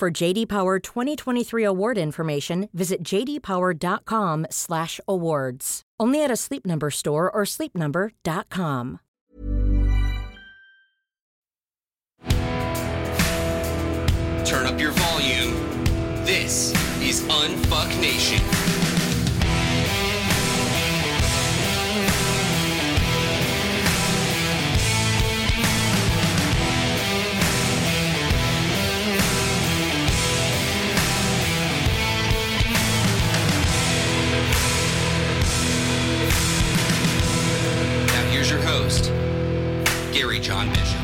For JD Power 2023 award information, visit jdpower.com/awards. Only at a Sleep Number store or sleepnumber.com. Turn up your volume. This is Unfuck Nation. Host, Gary John Bishop.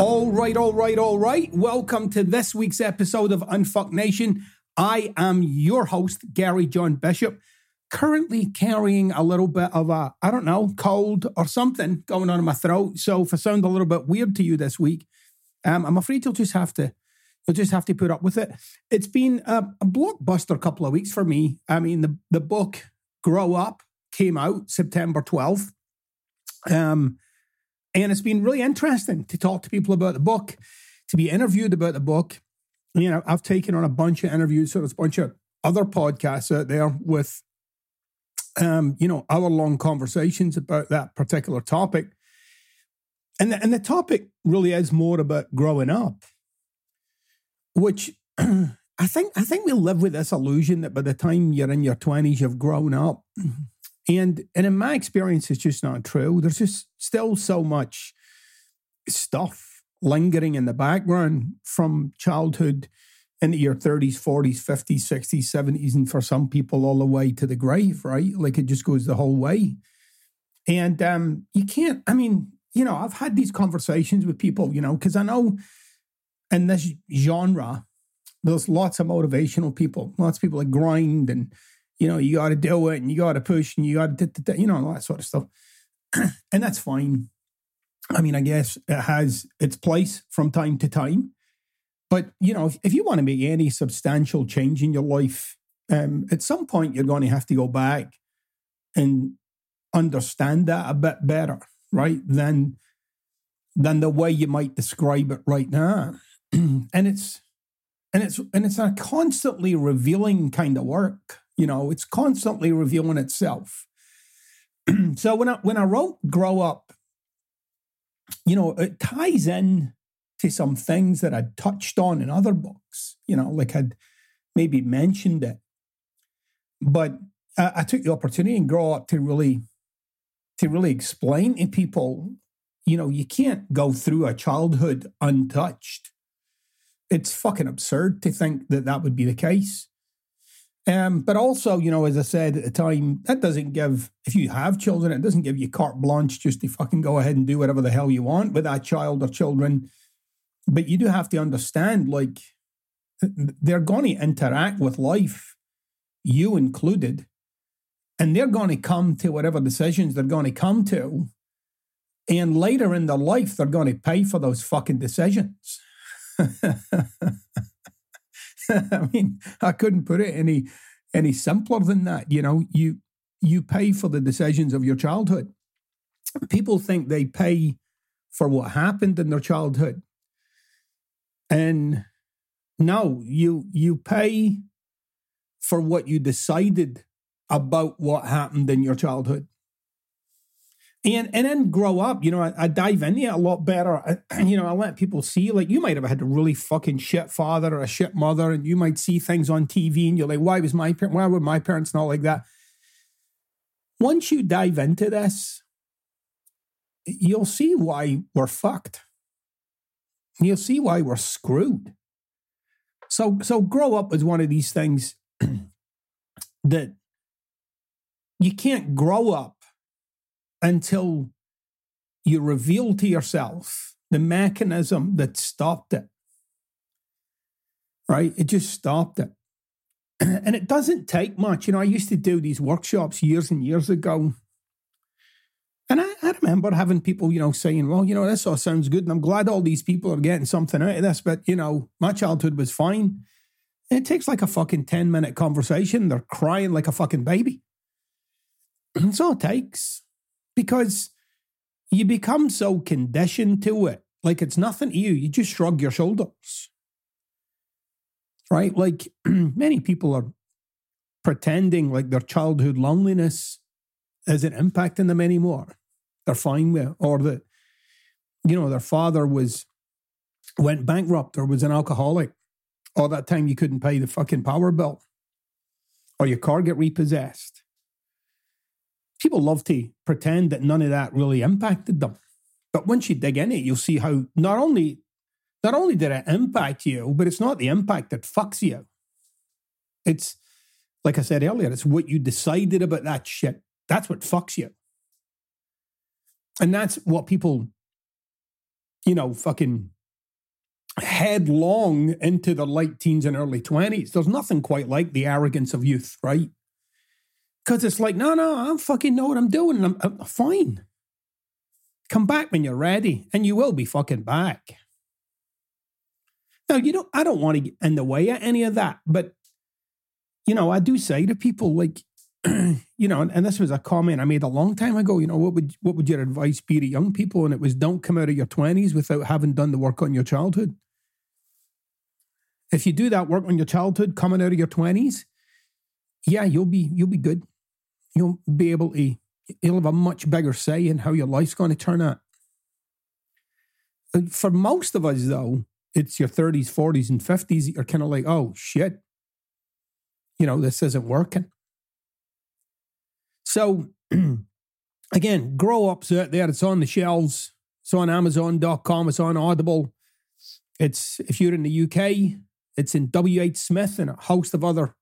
All right, all right, all right. Welcome to this week's episode of Unfuck Nation. I am your host, Gary John Bishop, currently carrying a little bit of a, I don't know, cold or something going on in my throat. So if I sound a little bit weird to you this week, um, I'm afraid you'll just have to, you'll just have to put up with it. It's been a, a blockbuster couple of weeks for me. I mean, the, the book Grow Up came out September 12th. Um, and it's been really interesting to talk to people about the book, to be interviewed about the book. You know, I've taken on a bunch of interviews, so there's a bunch of other podcasts out there with, um, you know, hour long conversations about that particular topic. And the, and the topic really is more about growing up, which I think I think we live with this illusion that by the time you're in your twenties, you've grown up. And and in my experience, it's just not true. There's just still so much stuff lingering in the background from childhood into your 30s, 40s, 50s, 60s, 70s, and for some people all the way to the grave, right? Like it just goes the whole way. And um, you can't, I mean, you know, I've had these conversations with people, you know, because I know in this genre, there's lots of motivational people, lots of people that grind and you know, you got to do it and you got to push and you got to, you know, all that sort of stuff. and that's fine. I mean, I guess it has its place from time to time. But, you know, if, if you want to make any substantial change in your life, um, at some point you're going to have to go back and understand that a bit better, right? Than than the way you might describe it right now. and it's and it's and it's a constantly revealing kind of work you know, it's constantly revealing itself. so when I when I wrote Grow Up, you know, it ties in to some things that I'd touched on in other books, you know, like I'd maybe mentioned it. But I, I took the opportunity and grow up to really to really explain to people, you know, you can't go through a childhood untouched. It's fucking absurd to think that that would be the case. Um, but also, you know, as I said at the time, that doesn't give, if you have children, it doesn't give you carte blanche just to fucking go ahead and do whatever the hell you want with that child or children. But you do have to understand, like, they're going to interact with life, you included, and they're going to come to whatever decisions they're going to come to. And later in their life, they're going to pay for those fucking decisions. I mean, I couldn't put it any any simpler than that. You know, you you pay for the decisions of your childhood. People think they pay for what happened in their childhood. And no, you you pay for what you decided about what happened in your childhood and and then grow up. You know, I, I dive into it a lot better. I, you know, I let people see like you might have had a really fucking shit father or a shit mother, and you might see things on TV, and you're like, why was my why were my parents not like that? Once you dive into this, you'll see why we're fucked. You'll see why we're screwed. So so grow up is one of these things that you can't grow up until you reveal to yourself the mechanism that stopped it. right? It just stopped it. And it doesn't take much. You know, I used to do these workshops years and years ago. And I, I, remember having people, you know, saying, well, you know, this all sounds good. And I'm glad all these people are getting something out of this. But, you know, my childhood was fine. And it takes like a fucking 10 minute conversation. They're crying like a fucking baby. That's all it takes. Because you become so conditioned to it. Like it's nothing to you. You just shrug your shoulders right? Like many people are pretending like their childhood loneliness isn't impacting them anymore. They're fine with it. Or that, you know, their father was went bankrupt or was an alcoholic. All that time you couldn't pay the fucking power bill. Or your car get repossessed. People love to pretend that none of that really impacted them. But once you dig in it, you'll see how not only not only did it impact you, but it's not the impact that fucks you. It's, like I said earlier, it's what you decided about that shit. That's what fucks you. And that's what people, you know, fucking headlong into the late teens and early 20s. There's nothing quite like the arrogance of youth, right? Because it's like, no, no, I fucking know what I'm doing I'm, I'm fine. Come back when you're ready, and you will be fucking back. Now, you know, I don't want to get in the way of any of that, but you know, I do say to people like, you know, and, and, this was a comment I made a long time ago. You know, what would what would your advice be to young people? And it was, don't come out of your twenties without having done the work on your childhood. If you do that work on your childhood, coming out of your twenties, yeah, you'll be you'll be good. You'll be able to. You'll have a much bigger say in how your life's going to turn out. For most of us, though, it's your 30s, 40s, and 50s, you're kind of like, oh shit, you know, this isn't working. So, again, grow ups out there. It's on the shelves. It's on Amazon.com. It's on Audible. It's, if you're in the UK, it's in WH Smith and a host of other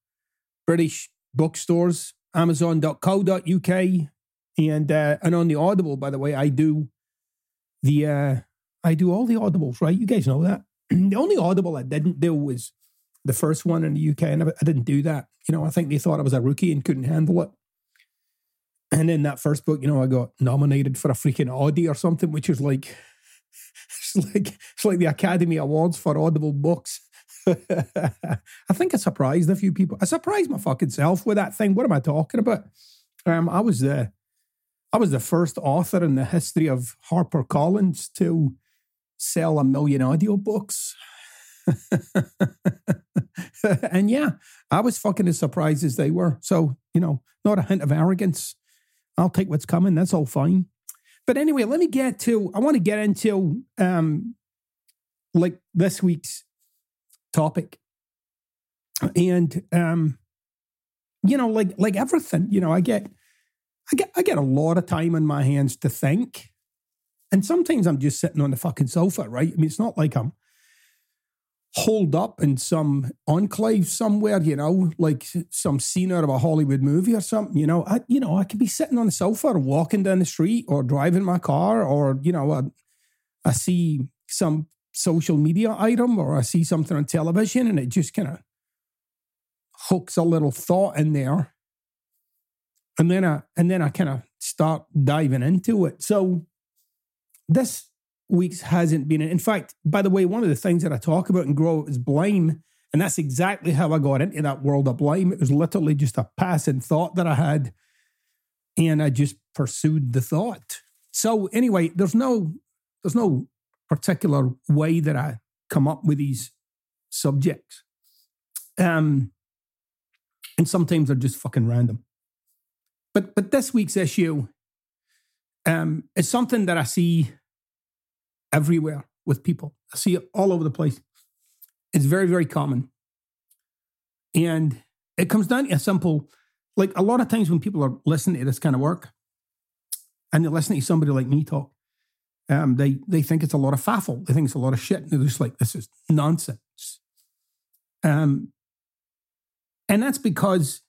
British bookstores, Amazon.co.uk. And, uh, and on the Audible, by the way, I do the, uh, I do all the audibles, right? You guys know that. the only Audible I didn't do was the first one in the UK, and I didn't do that. You know, I think they thought I was a rookie and couldn't handle it. And in that first book, you know, I got nominated for a freaking Audie or something, which is like, it's like it's like the Academy Awards for Audible books. I think I surprised a few people. I surprised my fucking self with that thing. What am I talking about? Um, I was the, I was the first author in the history of Harper Collins to sell a million audiobooks. and yeah, I was fucking as surprised as they were. So, you know, not a hint of arrogance. I'll take what's coming. That's all fine. But anyway, let me get to, I want to get into um like this week's topic. And um, you know, like like everything, you know, I get I get I get a lot of time in my hands to think. And sometimes I'm just sitting on the fucking sofa, right? I mean, it's not like I'm holed up in some enclave somewhere, you know, like some scene out of a Hollywood movie or something. You know, I, you know, I could be sitting on the sofa or walking down the street or driving my car, or you know, I, I see some social media item or I see something on television, and it just kind of hooks a little thought in there, and then I and then I kind of start diving into it. So this week's hasn't been. In fact, by the way, one of the things that I talk about and grow is blame. And that's exactly how I got into that world of blame. It was literally just a passing thought that I had. And I just pursued the thought. So anyway, there's no there's no particular way that I come up with these subjects. Um and sometimes they're just fucking random. But but this week's issue um is something that I see everywhere with people. I see it all over the place. It's very, very common. And it comes down to a simple, like a lot of times when people are listening to this kind of work and they're listening to somebody like me talk, um, they they think it's a lot of faffle. They think it's a lot of shit. And they're just like, this is nonsense. Um, and that's because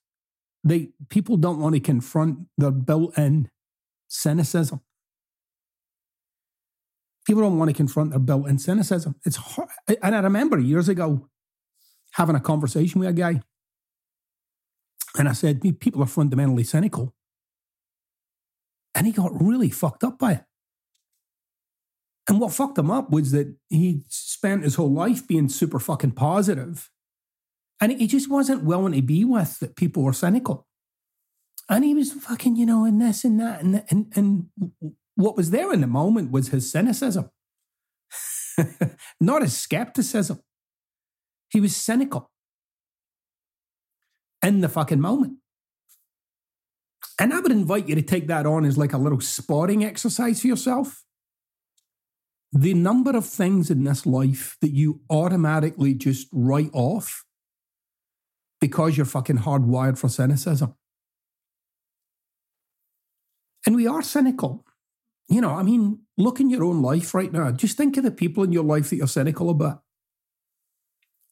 they people don't want to confront their built-in cynicism. People don't want to confront their built-in cynicism. It's hard. And I remember years ago, having a conversation with a guy. And I said, people are fundamentally cynical. And he got really fucked up by it. And what fucked him up was that he spent his whole life being super fucking positive, And he just wasn't willing to be with that people were cynical. And he was fucking, you know, and this and that. And, and, and what was there in the moment was his cynicism, not his skepticism. He was cynical in the fucking moment. And I would invite you to take that on as like a little spotting exercise for yourself. The number of things in this life that you automatically just write off because you're fucking hardwired for cynicism. And we are cynical. You know, I mean, look in your own life right now. Just think of the people in your life that you're cynical about.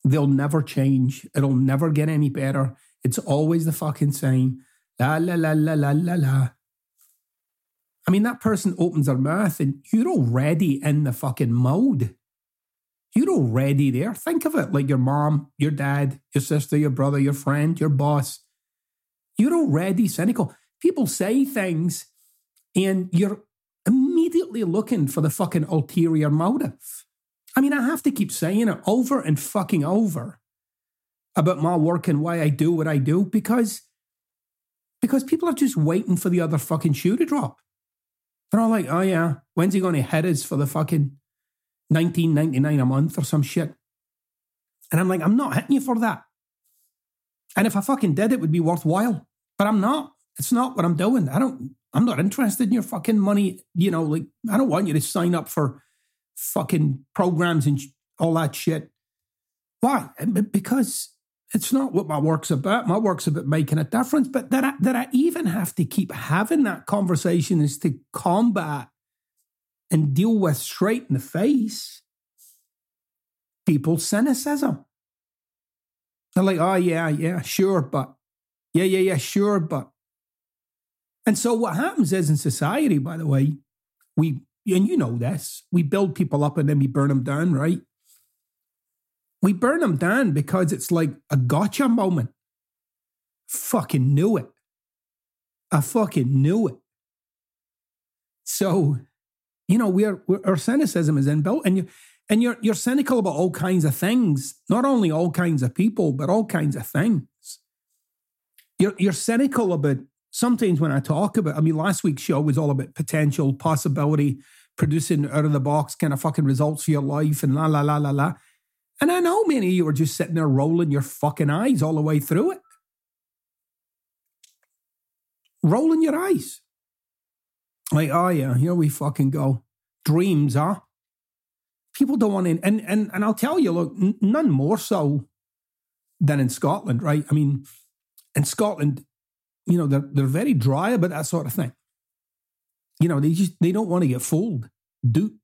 They'll never change. It'll never get any better. It's always the fucking same. La la la la la la la. I mean, that person opens their mouth and you're already in the fucking mode. You're already there. Think of it like your mom, your dad, your sister, your brother, your friend, your boss. You're already cynical. People say things and you're immediately looking for the fucking ulterior motive. I mean, I have to keep saying it over and fucking over about my work and why I do what I do because because people are just waiting for the other fucking shoe to drop. They're all like, oh yeah, when's he going to hit us for the fucking 1999 a month or some shit? And I'm like, I'm not hitting you for that. And if I fucking did, it would be worthwhile. But I'm not. It's not what I'm doing. I don't, I'm not interested in your fucking money. You know, like, I don't want you to sign up for fucking programs and all that shit. Why? Because it's not what my work's about. My work's about making a difference. But that I, that I even have to keep having that conversation is to combat and deal with straight in the face people's cynicism. They're like, oh, yeah, yeah, sure, but yeah, yeah, yeah, sure, but. And so what happens is in society, by the way, we, and you know this, we build people up and then we burn them down, right? We burn them down because it's like a gotcha moment. Fucking knew it. I fucking knew it. So, you know, we're, we're our cynicism is inbuilt, and you and you're you're cynical about all kinds of things, not only all kinds of people, but all kinds of things. You're you're cynical about sometimes when I talk about. I mean, last week's show was all about potential, possibility, producing out of the box kind of fucking results for your life, and la la la la la. And I know many of you are just sitting there rolling your fucking eyes all the way through it. Rolling your eyes. Like, oh yeah, here we fucking go. Dreams, huh? People don't want to, and and and I'll tell you, look, n- none more so than in Scotland, right? I mean, in Scotland, you know, they're they're very dry about that sort of thing. You know, they just they don't want to get fooled, duped.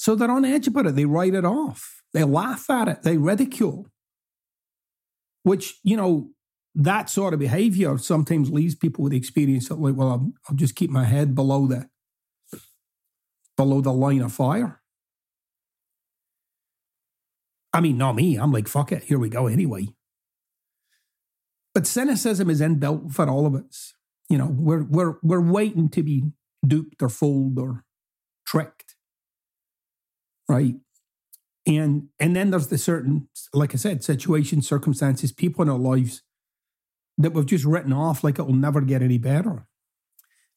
So they're on edge about it. They write it off. They laugh at it. They ridicule. Which, you know, that sort of behavior sometimes leaves people with the experience of like, well, I'll, I'll just keep my head below the below the line of fire. I mean, not me. I'm like, fuck it. Here we go anyway. But cynicism is inbuilt for all of us. You know, we're we're we're waiting to be duped or fooled or tricked right? And and then there's the certain, like I said, situations, circumstances, people in our lives that we've just written off like it will never get any better.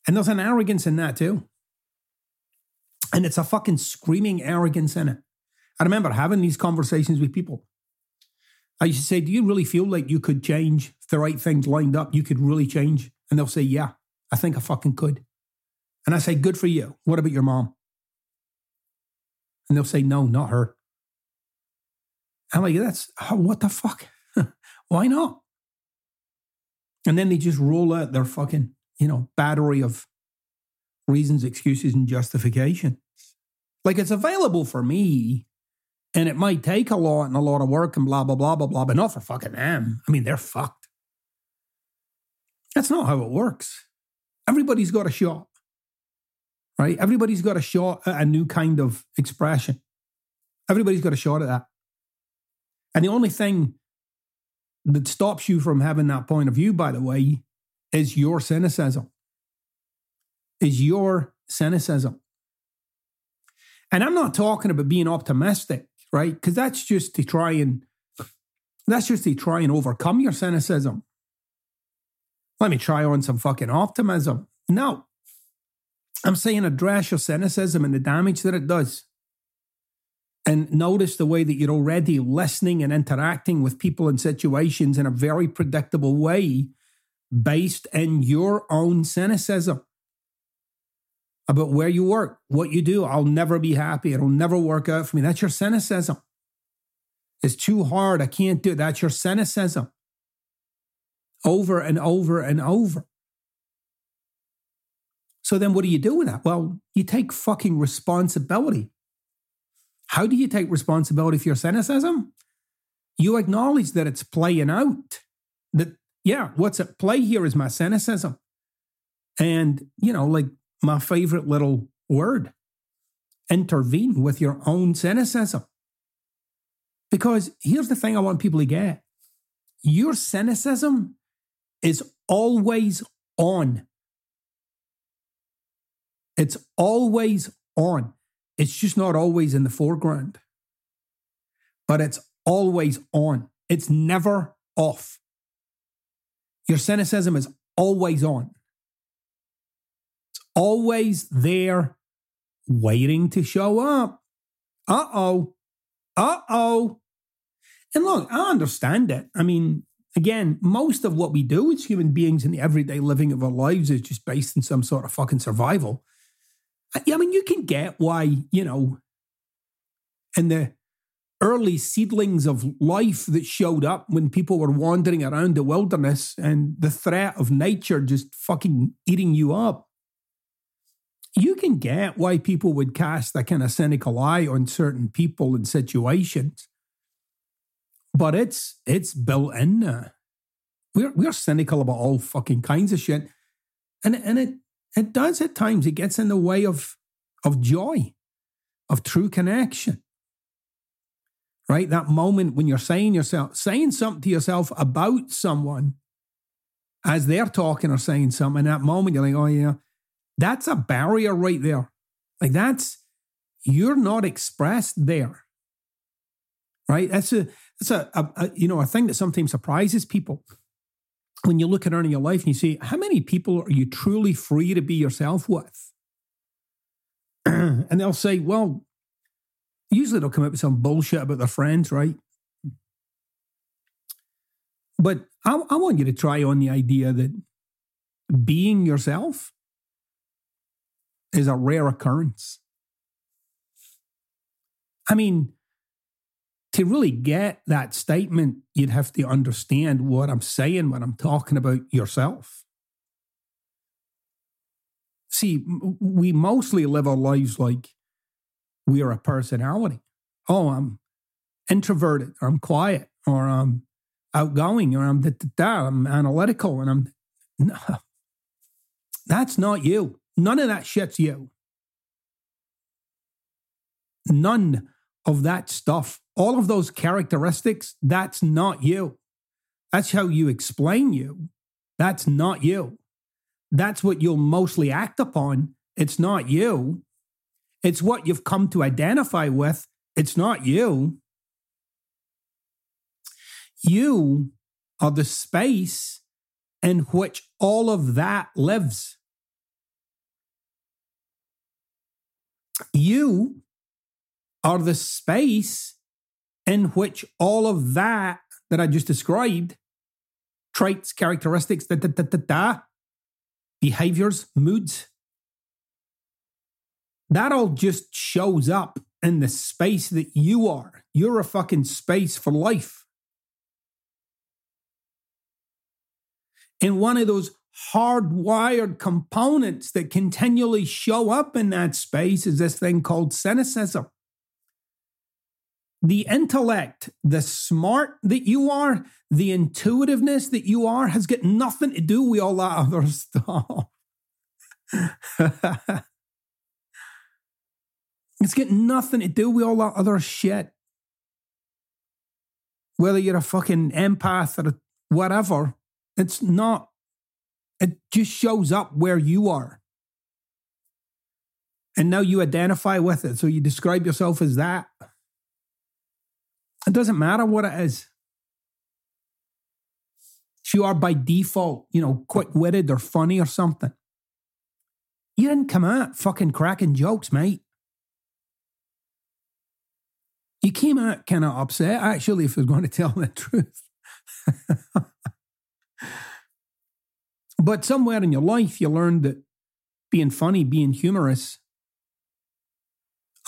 And there's an arrogance in that too. And it's a fucking screaming arrogance in it. I remember having these conversations with people. I used to say, Do you really feel like you could change if the right things lined up? You could really change? And they'll say, Yeah, I think I fucking could. And I say, Good for you. What about your mom? And they'll say, no, not her. I'm like, that's what the fuck? Why not? And then they just roll out their fucking, you know, battery of reasons, excuses, and justifications. Like it's available for me, and it might take a lot and a lot of work and blah, blah, blah, blah, blah, but not for fucking them. I mean, they're fucked. That's not how it works. Everybody's got a shot right? Everybody's got a shot at a new kind of expression. Everybody's got a shot at that. And the only thing that stops you from having that point of view, by the way, is your cynicism. Is your cynicism. And I'm not talking about being optimistic, right? Because that's just to try and that's just to try and overcome your cynicism. Let me try on some fucking optimism. No. I'm saying address your cynicism and the damage that it does. And notice the way that you're already listening and interacting with people and situations in a very predictable way based in your own cynicism about where you work, what you do. I'll never be happy. It'll never work out for me. That's your cynicism. It's too hard. I can't do it. That's your cynicism. Over and over and over. So then what do you do with that? Well, you take fucking responsibility. How do you take responsibility for your cynicism? You acknowledge that it's playing out. That, yeah, what's at play here is my cynicism. And, you know, like my favorite little word intervene with your own cynicism. Because here's the thing I want people to get your cynicism is always on. It's always on. It's just not always in the foreground, but it's always on. It's never off. Your cynicism is always on. It's always there, waiting to show up. Uh oh. Uh oh. And look, I understand it. I mean, again, most of what we do as human beings in the everyday living of our lives is just based in some sort of fucking survival. I mean, you can get why, you know, in the early seedlings of life that showed up when people were wandering around the wilderness and the threat of nature just fucking eating you up. You can get why people would cast a kind of cynical eye on certain people and situations. But it's it's built in. We're we're cynical about all fucking kinds of shit. And and it it does at times. It gets in the way of, of joy, of true connection. Right? That moment when you're saying yourself, saying something to yourself about someone as they're talking or saying something, that moment you're like, oh yeah, that's a barrier right there. Like that's you're not expressed there. Right? That's a that's a, a, a you know a thing that sometimes surprises people when you look at earning your life and you see how many people are you truly free to be yourself with? and they'll say, well, usually they'll come up with some bullshit about their friends, right? But I, I want you to try on the idea that being yourself is a rare occurrence. I mean, to really get that statement, you'd have to understand what I'm saying when I'm talking about yourself. See, we mostly live our lives like we are a personality. Oh, I'm introverted, or I'm quiet, or I'm outgoing, or I'm I'm analytical, and I'm no. That's not you. None of that shit's you. None of that stuff all of those characteristics, that's not you. That's how you explain you. That's not you. That's what you'll mostly act upon. It's not you. It's what you've come to identify with. It's not you. You are the space in which all of that lives. You are the space in which all of that that I just described traits, characteristics, da, da, da, da, da, behaviors, moods that all just shows up in the space that you are. You're a fucking space for life. And one of those hardwired components that continually show up in that space is this thing called cynicism the intellect, the smart that you are, the intuitiveness that you are has got nothing to do with all that other stuff. it's got nothing to do with all that other shit. whether you're a fucking empath or whatever, it's not, it just shows up where you are. And now you identify with it. So you describe yourself as that. It doesn't matter what it is. If you are by default, you know, quick witted or funny or something, you didn't come out fucking cracking jokes, mate. You came out kind of upset, actually, if was going to tell the truth. but somewhere in your life, you learned that being funny, being humorous,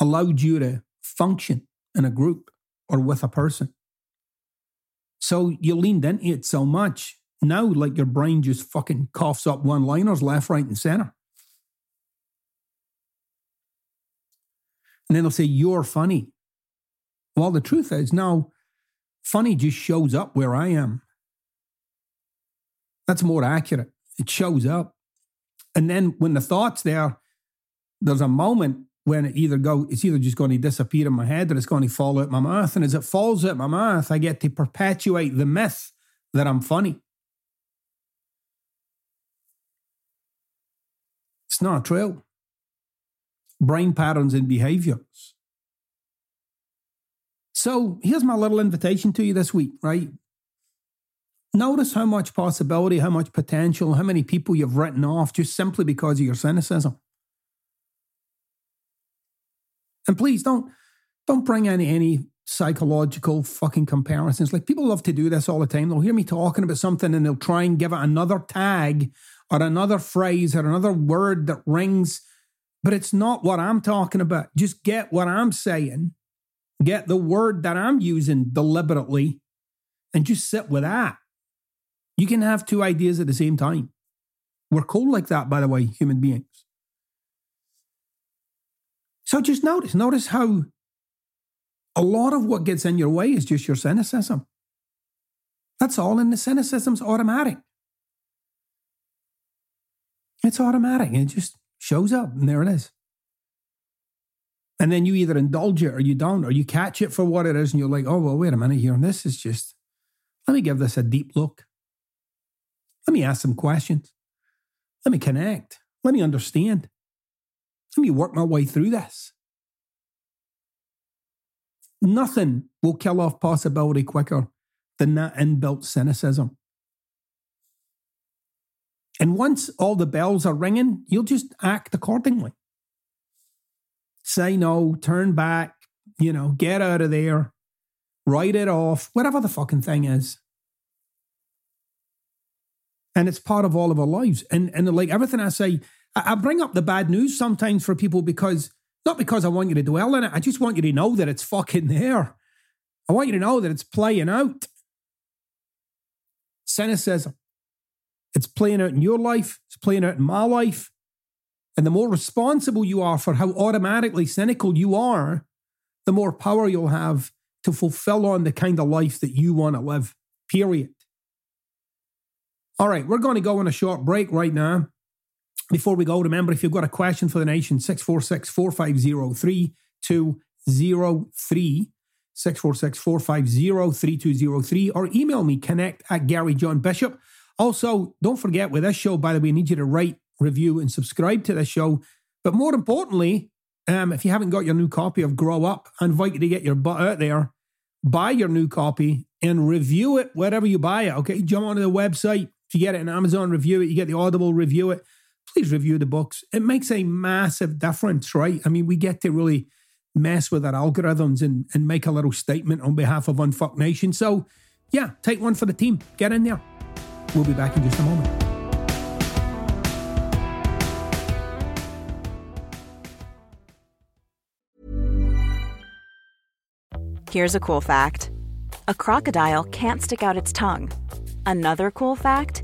allowed you to function in a group or with a person. So you leaned into it so much. Now, like your brain just fucking coughs up one liners left, right, and center. And then they'll say, You're funny. Well, the truth is, now, funny just shows up where I am. That's more accurate. It shows up. And then when the thought's there, there's a moment when it either go, it's either just going to disappear in my head or it's going to fall out my mouth. And as it falls out my mouth, I get to perpetuate the myth that I'm funny. It's not true. Brain patterns and behaviors so here's my little invitation to you this week, right? Notice how much possibility, how much potential, how many people you've written off just simply because of your cynicism. And please don't don't bring any any psychological fucking comparisons. Like people love to do this all the time. They'll hear me talking about something and they'll try and give it another tag or another phrase or another word that rings, but it's not what I'm talking about. Just get what I'm saying get the word that I'm using deliberately and just sit with that. You can have two ideas at the same time. We're cool like that, by the way, human beings. So just notice, notice how a lot of what gets in your way is just your cynicism. That's all, and the cynicism's automatic. It's automatic. It just shows up, and there it is. And then you either indulge it or you don't, or you catch it for what it is, and you're like, oh, well, wait a minute here. And this is just, let me give this a deep look. Let me ask some questions. Let me connect. Let me understand. Let me work my way through this. Nothing will kill off possibility quicker than that inbuilt cynicism. And once all the bells are ringing, you'll just act accordingly say no, turn back, you know, get out of there, write it off, whatever the fucking thing is. And it's part of all of our lives. And and like everything I say, I, bring up the bad news sometimes for people because not because I want you to dwell in it. I just want you to know that it's fucking there. I want you to know that it's playing out. Cynicism. It's playing out in your life. It's playing out in my life. And the more responsible you are for how automatically cynical you are, the more power you'll have to fulfill on the kind of life that you want to live, period. All right, we're going to go on a short break right now. Before we go, remember if you've got a question for the nation, 646 450 3203, 646 450 3203, or email me connect at Gary John Bishop. Also, don't forget with this show, by the way, I need you to write review, and subscribe to this show. But more importantly, um, if you haven't got your new copy of Grow Up, I invite you to get your butt out there, buy your new copy, and review it wherever you buy it. Okay, jump onto the website. If you get it in Amazon, review it. You get the Audible, review it. Please review the books. It makes a massive difference, right? I mean, we get to really mess with our algorithms and, and make a little statement on behalf of Unfuck Nation. So, yeah, take one for the team. Get in there. We'll be back in just a moment. Here's a cool fact a crocodile can't stick out its tongue. Another cool fact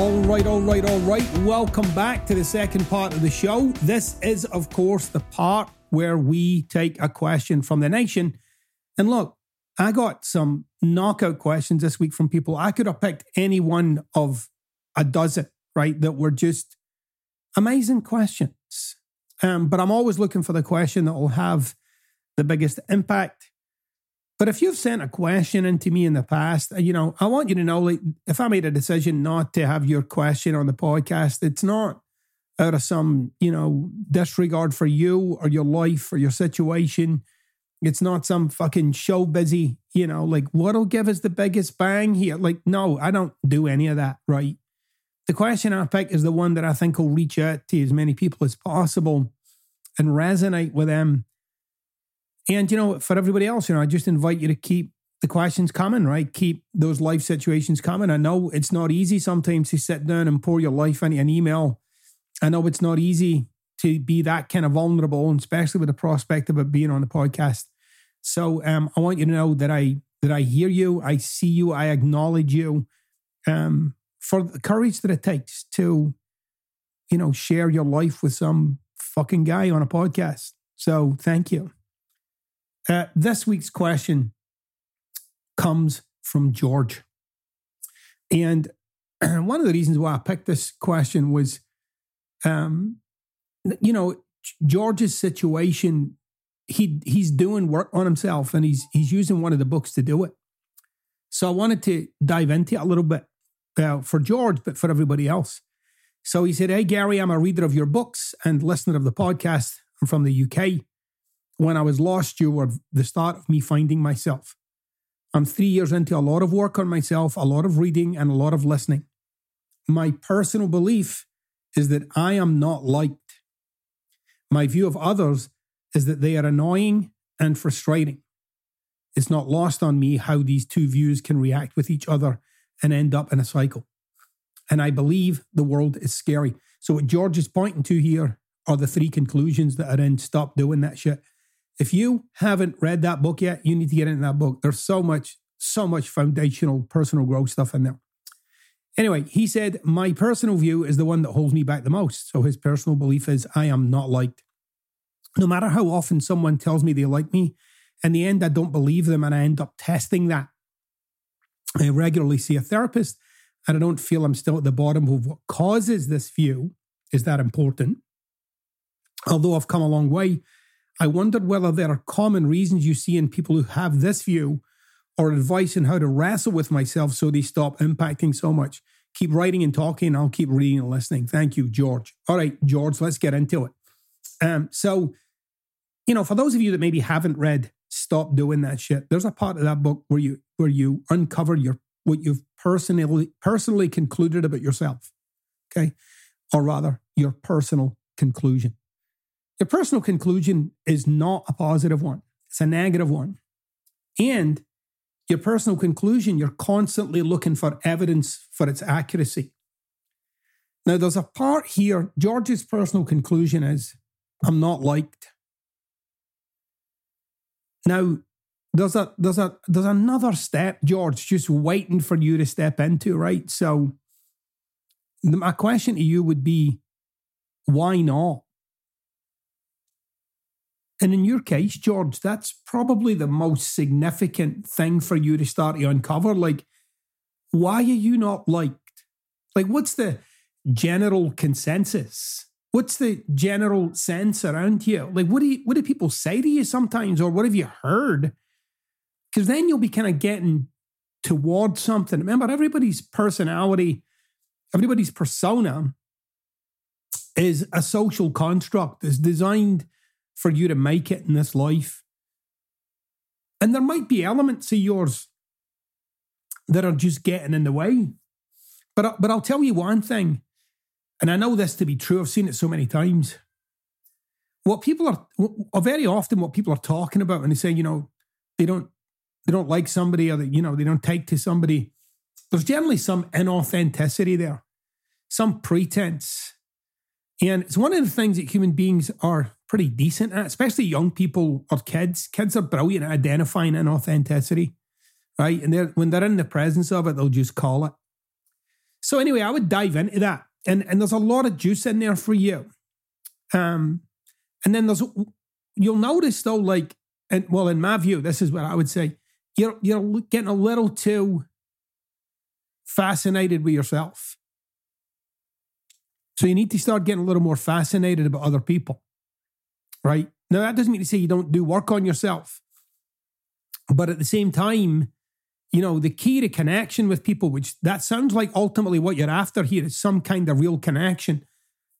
All right, all right, all right. Welcome back to the second part of the show. This is, of course, the part where we take a question from the nation. And look, I got some knockout questions this week from people. I could have picked any one of a dozen, right, that were just amazing questions. Um, but I'm always looking for the question that will have the biggest impact but if you've sent a question into me in the past, uh, you know, I want you to know like if I made a decision not to have your question on the podcast, it's not out of some, you know, disregard for you or your life or your situation. It's not some fucking show busy, you know, like what'll give us the biggest bang here? Like, no, I don't do any of that, right? The question I pick is the one that I think will reach out to as many people as possible and resonate with them and, you know, for everybody else, you know, I just invite you to keep the questions coming, right? Keep those life situations coming. I know it's not easy sometimes to sit down and pour your life into an email. I know it's not easy to be that kind of vulnerable, and especially with the prospect of it being on the podcast. So um, I want you to know that I that I hear you, I see you, I acknowledge you um, for the courage that it takes to, you know, share your life with some fucking guy on a podcast. So thank you. Uh, this week's question comes from George. And one of the reasons why I picked this question was, um, you know, George's situation. He he's doing work on himself, and he's he's using one of the books to do it. So I wanted to dive into it a little bit uh, for George, but for everybody else. So he said, "Hey Gary, I'm a reader of your books and listener of the podcast. I'm from the UK when I was lost, you were the start of me finding myself. I'm three years into a lot of work on myself, a lot of reading, and a lot of listening. My personal belief is that I am not liked. My view of others is that they are annoying and frustrating. It's not lost on me how these two views can react with each other and end up in a cycle. And I believe the world is scary. So, what George is pointing to here are the three conclusions that are in Stop Doing That Shit. If you haven't read that book yet, you need to get into that book. There's so much, so much foundational personal growth stuff in there. Anyway, he said, My personal view is the one that holds me back the most. So his personal belief is I am not liked. No matter how often someone tells me they like me, in the end, I don't believe them and I end up testing that. I regularly see a therapist and I don't feel I'm still at the bottom of what causes this view is that important. Although I've come a long way, I wondered whether there are common reasons you see in people who have this view or advice on how to wrestle with myself so they stop impacting so much. Keep writing and talking. I'll keep reading and listening. Thank you, George. All right, George, let's get into it. Um, so, you know, for those of you that maybe haven't read Stop Doing That Shit, there's a part of that book where you where you uncover your what you've personally personally concluded about yourself. Okay. Or rather, your personal conclusion. Your personal conclusion is not a positive one, it's a negative one. And your personal conclusion, you're constantly looking for evidence for its accuracy. Now, there's a part here, George's personal conclusion is I'm not liked. Now, there's a there's a there's another step, George, just waiting for you to step into, right? So my question to you would be, why not? And in your case, George, that's probably the most significant thing for you to start to uncover. Like, why are you not liked? Like, what's the general consensus? What's the general sense around here? Like, what do you, what do people say to you sometimes, or what have you heard? Because then you'll be kind of getting towards something. Remember, everybody's personality, everybody's persona is a social construct. Is designed for you to make it in this life. And there might be elements of yours that are just getting in the way. But, but I'll tell you one thing, and I know this to be true, I've seen it so many times. What people are, or very often, what people are talking about when they say, you know, they don't, they don't like somebody or they, you know, they don't take to somebody. There's generally some inauthenticity there, some pretense. And it's one of the things that human beings are pretty decent at, especially young people or kids. Kids are brilliant at identifying inauthenticity, right? And they're, when they're in the presence of it, they'll just call it. So anyway, I would dive into that. And and there's a lot of juice in there for you. Um and then there's you'll notice though, like, and well, in my view, this is what I would say. You're you're getting a little too fascinated with yourself. So you need to start getting a little more fascinated about other people. Right? Now that doesn't mean to say you don't do work on yourself. But at the same time, you know, the key to connection with people, which that sounds like ultimately what you're after here is some kind of real connection.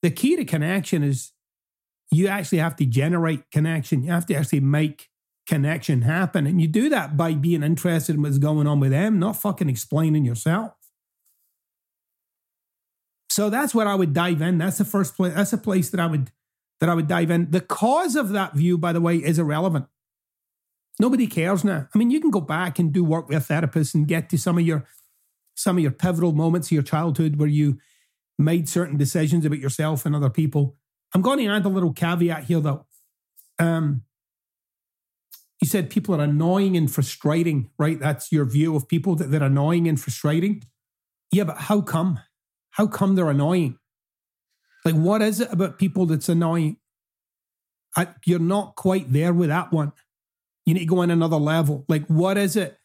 The key to connection is you actually have to generate connection. You have to actually make connection happen. And you do that by being interested in what's going on with them, not fucking explaining yourself. So that's what I would dive in. That's the first place. That's a place that I would that I would dive in. The cause of that view, by the way, is irrelevant. Nobody cares now. I mean, you can go back and do work with a therapist and get to some of your some of your pivotal moments of your childhood where you made certain decisions about yourself and other people. I'm going to add a little caveat here, though. Um, you said people are annoying and frustrating, right? That's your view of people that they're annoying and frustrating. Yeah, but how come? How come they're annoying? Like, what is it about people that's annoying? I, you're not quite there with that one. You need to go on another level. Like, what is it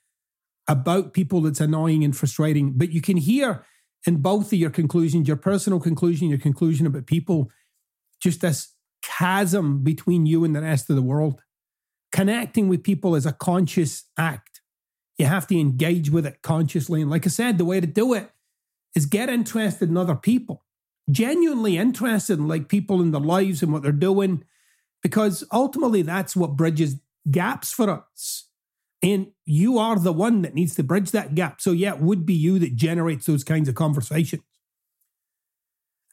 about people that's annoying and frustrating? But you can hear in both of your conclusions, your personal conclusion, your conclusion about people, just this chasm between you and the rest of the world. Connecting with people is a conscious act. You have to engage with it consciously. And like I said, the way to do it is get interested in other people, genuinely interested in like people in their lives and what they're doing, because ultimately that's what bridges gaps for us. And you are the one that needs to bridge that gap. So, yeah, it would be you that generates those kinds of conversations.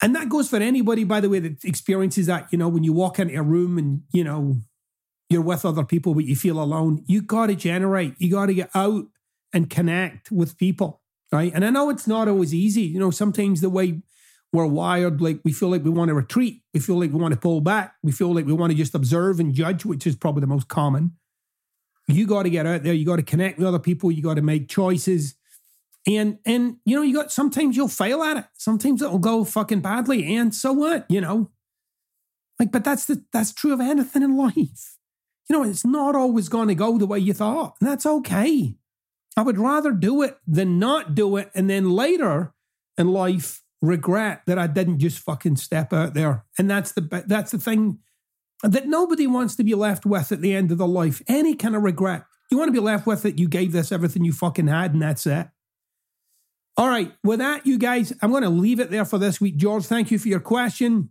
And that goes for anybody, by the way, that experiences that, you know, when you walk into a room and, you know, you're with other people, but you feel alone, you got to generate, you got to get out and connect with people, right? And I know it's not always easy. You know, sometimes the way we're wired, like we feel like we want to retreat, we feel like we want to pull back, we feel like we want to just observe and judge, which is probably the most common. You got to get out there, you got to connect with other people, you got to make choices. And and you know, you got sometimes you'll fail at it. Sometimes it'll go fucking badly. And so what? You know? Like, but that's the that's true of anything in life. You know, it's not always going to go the way you thought. And that's okay. I would rather do it than not do it. And then later in life, regret that I didn't just fucking step out there. And that's the that's the thing that nobody wants to be left with at the end of their life. Any kind of regret. You want to be left with it. You gave this everything you fucking had, and that's it. All right. With that, you guys, I'm going to leave it there for this week. George, thank you for your question.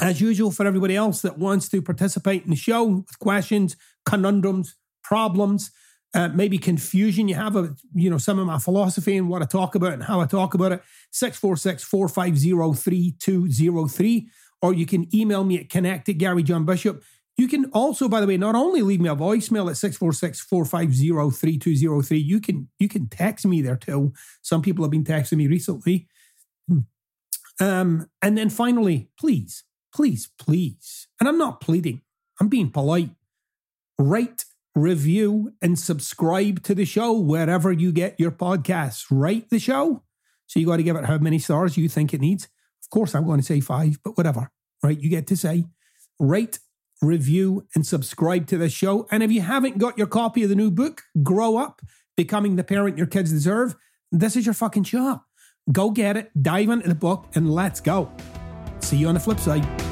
As usual, for everybody else that wants to participate in the show with questions, conundrums, problems, uh, maybe confusion you have of you know some of my philosophy and what I talk about and how I talk about it, 646-450-3203. Or you can email me at connect at Gary John Bishop. You can also, by the way, not only leave me a voicemail at 646-450-3203, you can you can text me there too. Some people have been texting me recently. Hmm. Um, and then finally, please, please, please, and I'm not pleading, I'm being polite. Rate review, and subscribe to the show wherever you get your podcasts. Rate the show. So you got to give it how many stars you think it needs. Of course, I'm going to say five, but whatever, right? You get to say rate, review, and subscribe to the show. And if you haven't got your copy of the new book, Grow Up, Becoming the Parent Your Kids Deserve, this is your fucking shot. Go get it, dive into the book, and let's go. See you on the flip side.